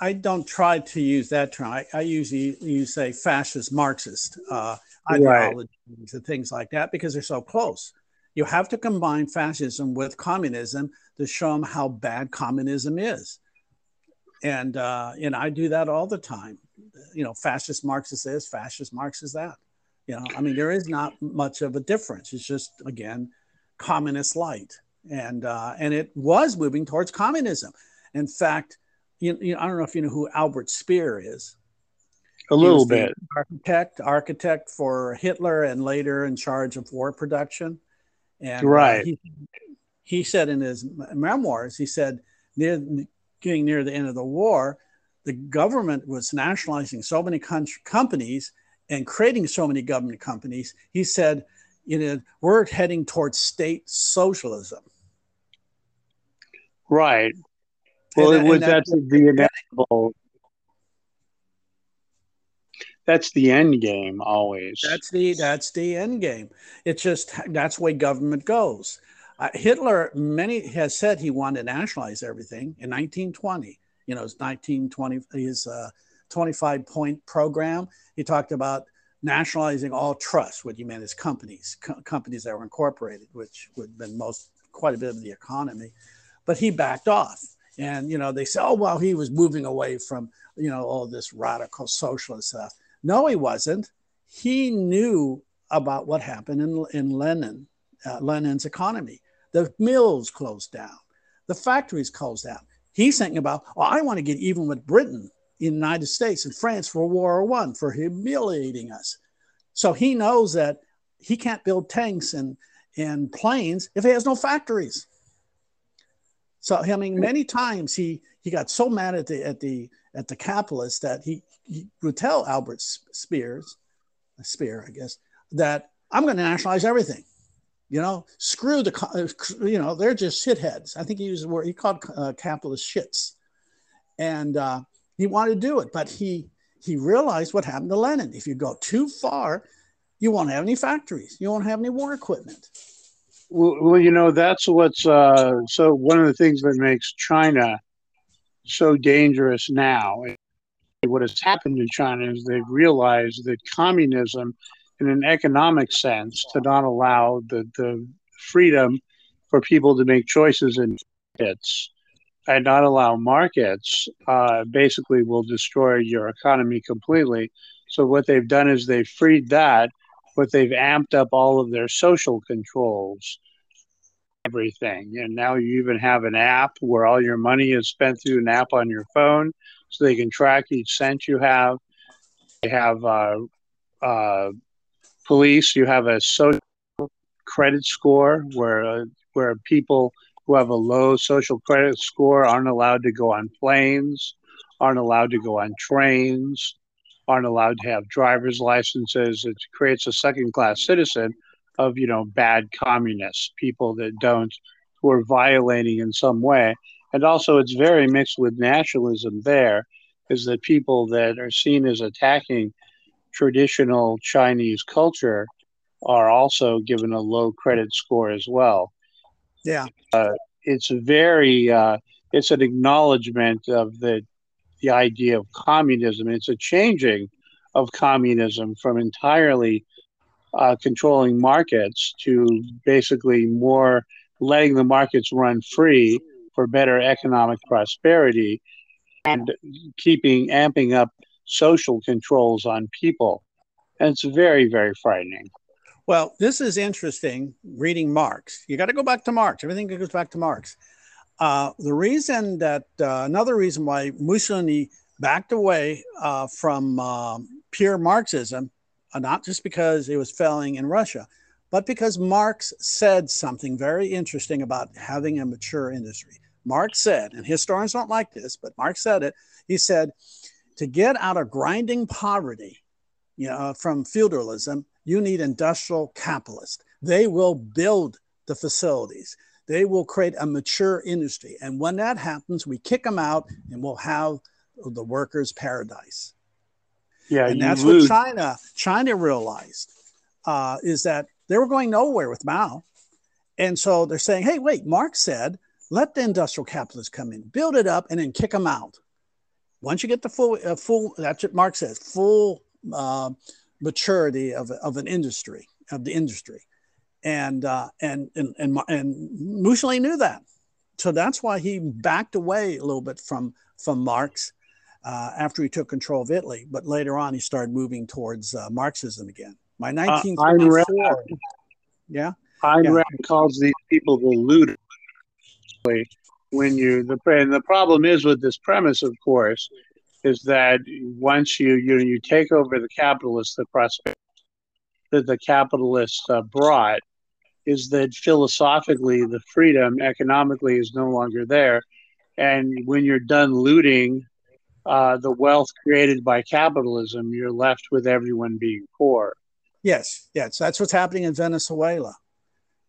I don't try to use that term. I, I usually use say fascist Marxist uh, ideologies right. and things like that because they're so close. You have to combine fascism with communism to show them how bad communism is. And uh, and I do that all the time. You know, fascist Marxist is fascist Marxist that. You know, I mean, there is not much of a difference. It's just again communist light, and uh, and it was moving towards communism. In fact, you, you, I don't know if you know who Albert Speer is. A little bit. Architect, architect for Hitler, and later in charge of war production. And uh, right. Uh, he, he said in his memoirs, he said near getting near the end of the war, the government was nationalizing so many companies and creating so many government companies. He said you know, we're heading towards state socialism. Right. Well, and, it was that's, that's the inevitable. That's the end game always. That's the that's the end game. It's just that's way government goes. Uh, Hitler many has said he wanted to nationalize everything in 1920. You know, his 1920 his uh, 25 point program. He talked about nationalizing all trusts, what you meant is companies, co- companies that were incorporated, which would have been most quite a bit of the economy. But he backed off. And, you know, they say, oh, well, he was moving away from, you know, all this radical socialist stuff. No, he wasn't. He knew about what happened in, in Lenin, uh, Lenin's economy. The mills closed down, the factories closed down. He's thinking about, oh, I want to get even with Britain, the United States, and France for World War One for humiliating us. So he knows that he can't build tanks and, and planes if he has no factories. So I mean, many times he he got so mad at the at the at the capitalists that he, he would tell Albert Spears, Speer, I guess, that I'm going to nationalize everything. You know, screw the, uh, you know, they're just shitheads. I think he used the word, he called uh, capitalists shits. And uh, he wanted to do it, but he, he realized what happened to Lenin. If you go too far, you won't have any factories. You won't have any war equipment. Well, well you know, that's what's uh, so one of the things that makes China so dangerous now. What has happened in China is they've realized that communism in an economic sense to not allow the, the freedom for people to make choices in markets and not allow markets uh, basically will destroy your economy completely. So what they've done is they've freed that, but they've amped up all of their social controls, everything. And now you even have an app where all your money is spent through an app on your phone, so they can track each cent you have. They have uh, uh, police, you have a social credit score where uh, where people who have a low social credit score aren't allowed to go on planes, aren't allowed to go on trains, aren't allowed to have driver's licenses. It creates a second class citizen of you know bad communists, people that don't who are violating in some way. And also, it's very mixed with nationalism. There is that people that are seen as attacking traditional Chinese culture are also given a low credit score as well. Yeah, uh, it's very uh, it's an acknowledgement of the the idea of communism. It's a changing of communism from entirely uh, controlling markets to basically more letting the markets run free for better economic prosperity and keeping amping up social controls on people. And it's very, very frightening. Well, this is interesting reading Marx. You got to go back to Marx. Everything goes back to Marx. Uh, the reason that uh, another reason why Mussolini backed away uh, from um, pure Marxism, uh, not just because it was failing in Russia, but because Marx said something very interesting about having a mature industry. Marx said, and historians don't like this, but Marx said it. He said, to get out of grinding poverty, you know, from feudalism, you need industrial capitalists. They will build the facilities. They will create a mature industry. And when that happens, we kick them out and we'll have the workers' paradise. Yeah, and that's lose. what China China realized uh, is that they were going nowhere with Mao, and so they're saying, "Hey, wait, Marx said let the industrial capitalists come in, build it up, and then kick them out." Once you get the full, uh, full that's what Marx says, full uh, maturity of, of an industry, of the industry. And, uh, and, and, and, and Mussolini knew that. So that's why he backed away a little bit from, from Marx uh, after he took control of Italy. But later on, he started moving towards uh, Marxism again. My 1934. Uh, yeah. Ayn Rand yeah. calls these people the looters when you the and the problem is with this premise, of course, is that once you you you take over the capitalists, the prosperity that the capitalists uh, brought is that philosophically the freedom economically is no longer there, and when you're done looting uh, the wealth created by capitalism, you're left with everyone being poor. Yes, yes, that's what's happening in Venezuela.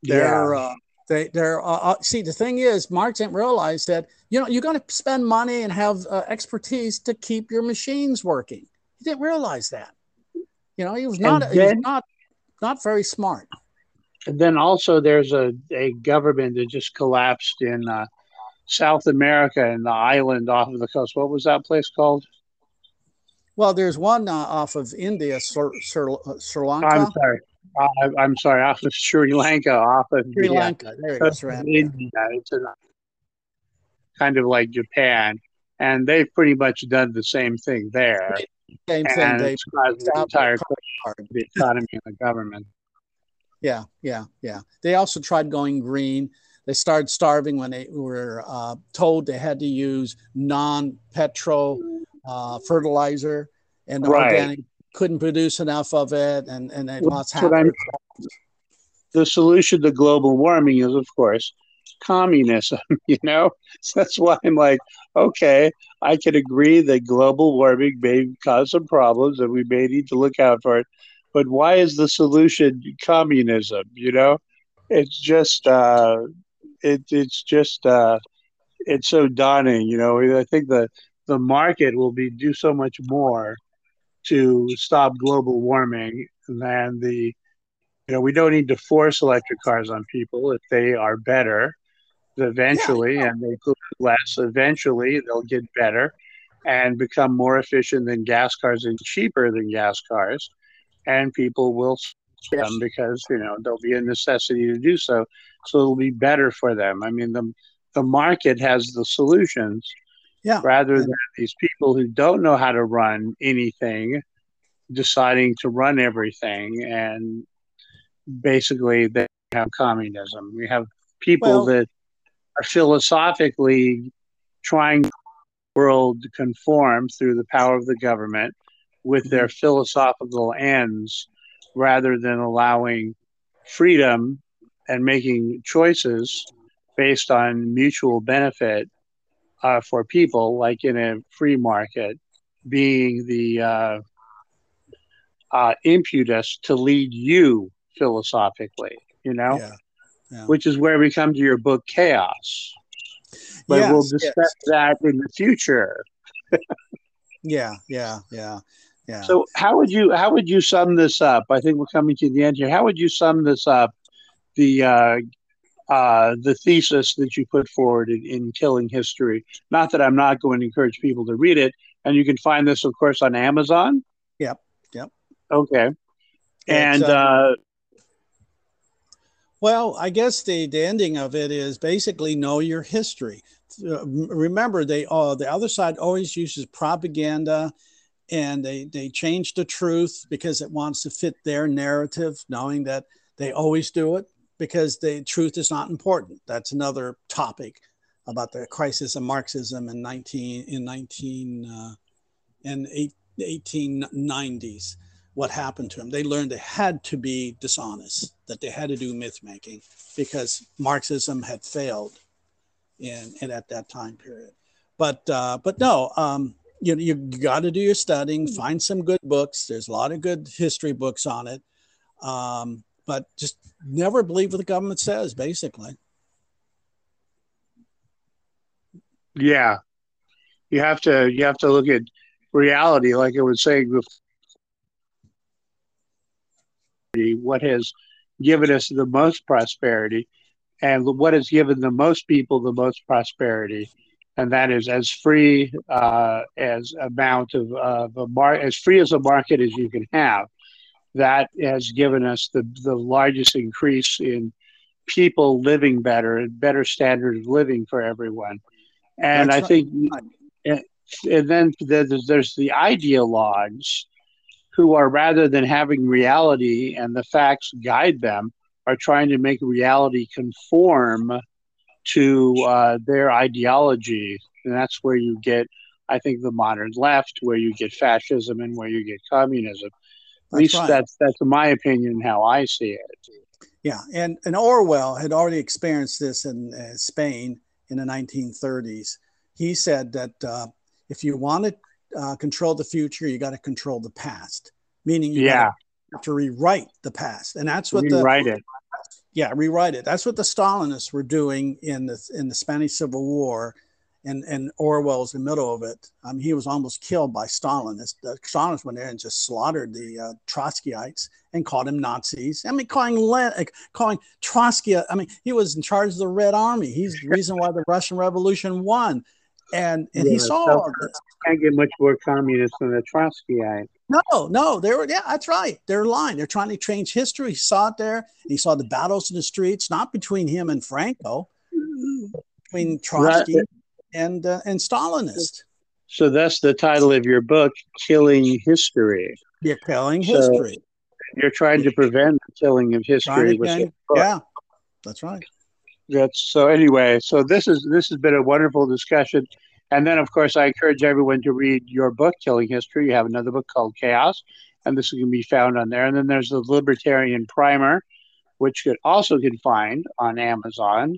They're yeah. uh, they, they're uh, uh, see the thing is, Mark didn't realize that you know you're going to spend money and have uh, expertise to keep your machines working. He didn't realize that. You know, he was not then, he was not not very smart. And then also, there's a a government that just collapsed in uh, South America and the island off of the coast. What was that place called? Well, there's one uh, off of India, Sri, Sri, Sri Lanka. I'm sorry. Uh, I'm sorry, off of Sri Lanka, off of Sri Lanka. There it is, India. It's a, kind of like Japan, and they've pretty much done the same thing there. Same thing. And it's caused the entire the economy and the government. Yeah, yeah, yeah. They also tried going green. They started starving when they were uh, told they had to use non-petro uh, fertilizer, and Right. organic couldn't produce enough of it, and and they Well, lost that's half. what I'm- their the solution to global warming is, of course, communism. You know, so that's why I'm like, okay, I can agree that global warming may cause some problems, and we may need to look out for it. But why is the solution communism? You know, it's just, uh, it, it's just, uh, it's so daunting. You know, I think the the market will be do so much more to stop global warming than the you know, we don't need to force electric cars on people if they are better eventually and they pollute less. Eventually, they'll get better and become more efficient than gas cars and cheaper than gas cars. And people will switch them because, you know, there'll be a necessity to do so. So it'll be better for them. I mean, the, the market has the solutions Yeah. rather than these people who don't know how to run anything deciding to run everything. And basically they have communism. We have people Well- that are philosophically trying the world to conform through the power of the government with their mm-hmm. philosophical ends rather than allowing freedom and making choices based on mutual benefit uh, for people, like in a free market, being the uh, uh, impetus to lead you philosophically, you know, Yeah. Yeah. which is where we come to your book, Chaos. But Yes, we'll yes. discuss that in the future. Yeah, yeah, yeah, yeah. So, how would you how would you sum this up? I think we're coming to the end here. How would you sum this up? The uh, uh, the thesis that you put forward in, in Killing History. Not that I'm not going to encourage people to read it, and you can find this, of course, on Amazon. Yep, yep. Okay. And uh, uh, Well, I guess the, the ending of it is basically know your history. Uh, remember, they uh, the other side always uses propaganda, and they they change the truth because it wants to fit their narrative, knowing that they always do it because the truth is not important. That's another topic about the crisis of Marxism in nineteen in nineteen uh, in eight, 1890s what happened to them. They learned they had to be dishonest, that they had to do myth making because Marxism had failed in, in at that time period. But uh, but no, um, you you got to do your studying, find some good books. There's a lot of good history books on it. Um, but just never believe what the government says, basically. yeah, you have to you have to look at reality, like I was saying before. What has given us the most prosperity, and what has given the most people the most prosperity, and that is as free uh, as amount of, of a mar- as free as a market as you can have. That has given us the the largest increase in people living better and better standard of living for everyone. And That's I right. think, and, and then there's, there's the ideologues who are rather than having reality and the facts guide them, are trying to make reality conform to uh, their ideology. And that's where you get, I think, the modern left, where you get fascism and where you get communism. At least right. that's that's my opinion how I see it. Yeah, and, and Orwell had already experienced this in uh, Spain in the 1930s. He said that uh, if you want to uh, control the future, you got to control the past, meaning you Yeah, have to rewrite the past, and that's what the it. yeah rewrite it. That's what the Stalinists were doing in the in the Spanish Civil War, and and Orwell's in the middle of it. Um, he was almost killed by Stalinists. The Stalinists went there and just slaughtered the uh, Trotskyites and called them Nazis. I mean, calling like, calling Trotsky. I mean, he was in charge of the Red Army. He's the reason why the Russian Revolution won, and and he saw so- all this. Can't get much more communist than a Trotskyite. No, no, they were, yeah, that's right. They're lying. They're trying to change history. He saw it there. He saw the battles in the streets, not between him and Franco, between Trotsky and, uh, and Stalinist. So that's the title of your book, Killing History. They're killing So, history. You're trying to prevent the killing of history with your book. yeah, that's right. that's so. Anyway, so this is this has been a wonderful discussion, and then of course I encourage everyone to read your book, Killing History. You have another book called Chaos, and this can be found on there. And then there's the Libertarian Primer, which you also can find on Amazon,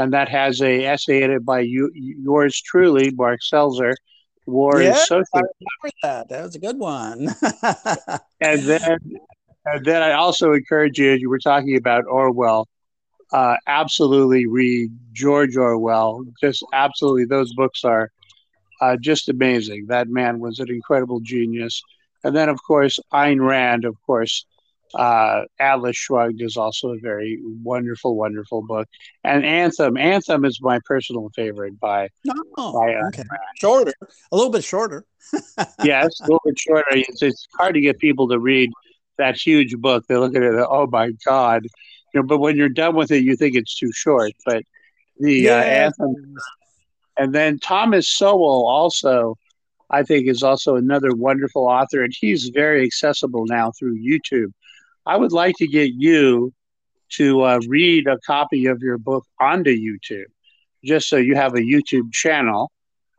and that has a essay in it by you, yours truly, Mark Selzer. War yeah, is social. I remember that. That was a good one. and then and then I also encourage you, as you were talking about Orwell, uh, absolutely read George Orwell. Just absolutely, those books are uh, just amazing. That man was an incredible genius. And then, of course, Ayn Rand, of course, uh, Atlas Shrugged is also a very wonderful, wonderful book. And Anthem, Anthem is my personal favorite by. Oh, by, uh, okay. Shorter, a little bit shorter. yes, a little bit shorter. It's, it's hard to get people to read that huge book. They look at it, oh my god, you know. But when you're done with it, you think it's too short. But the yeah. uh, anthem, and then Thomas Sowell also, I think, is also another wonderful author, and he's very accessible now through YouTube. I would like to get you to uh, read a copy of your book onto YouTube, just so you have a YouTube channel,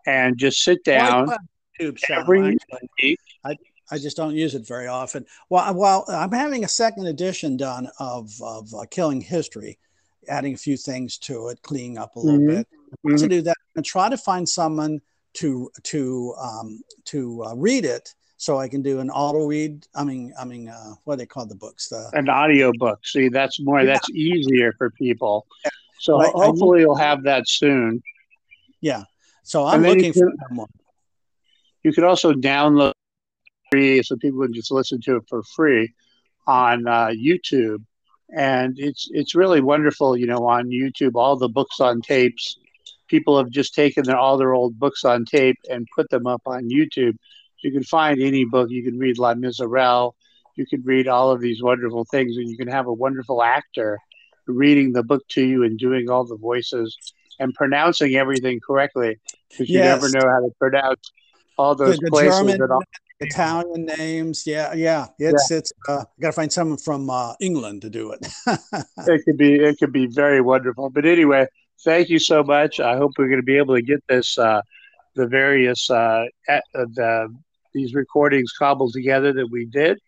and just sit down. YouTube channel, every week. I, I just don't use it very often. Well, well, I'm having a second edition done of of uh, Killing History, adding a few things to it, cleaning up a little mm-hmm. bit. Mm-hmm. To do that, and try to find someone to to um, to uh, read it, so I can do an auto read. I mean, I mean, uh, what they call the books? The, an audio book. See, that's more. Yeah. That's easier for people. Yeah. So hopefully, you'll have that soon. Yeah. So I'm looking for one. You could also download free, so people can just listen to it for free on uh, YouTube. And it's it's really wonderful, you know, on YouTube. All the books on tapes, people have just taken their, all their old books on tape and put them up on YouTube. You can find any book. You can read La Miserables. You can read all of these wonderful things, and you can have a wonderful actor reading the book to you and doing all the voices and pronouncing everything correctly because you yes. never know how to pronounce all those the, the places German, all, Italian names. Yeah, yeah. It's yeah. it's. Uh, got to find someone from uh, England to do it. it could be it could be very wonderful. But anyway, thank you so much. I hope we're going to be able to get this uh, the various uh, uh, the, these recordings cobbled together that we did.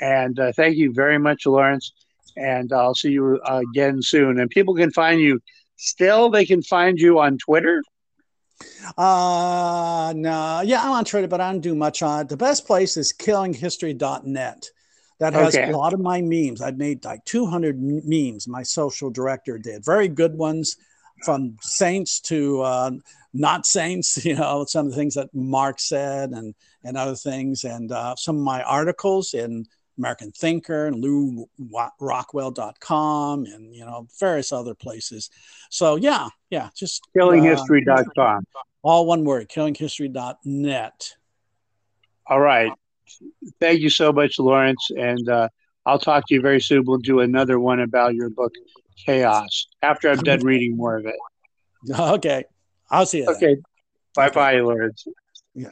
And uh, thank you very much, Lawrence. And I'll see you again soon. And people can find you. Still, they can find you on Twitter. Uh, no, yeah, I'm on Twitter, but I don't do much on it. The best place is killinghistory.net. That has okay. a lot of my memes. I've made like 200 memes. My social director did very good ones from saints to uh, not saints. You know, some of the things that Mark said and and other things, and uh, some of my articles in American Thinker and LewRockwell.com and you know various other places. So yeah, yeah, just killinghistory.com. Uh, all one word, killinghistory.net. All right. Thank you so much, Lawrence. And uh, I'll talk to you very soon. We'll do another one about your book, Chaos, after I'm done reading more of it. Okay. I'll see you. Okay. Bye bye, Lawrence. Yeah.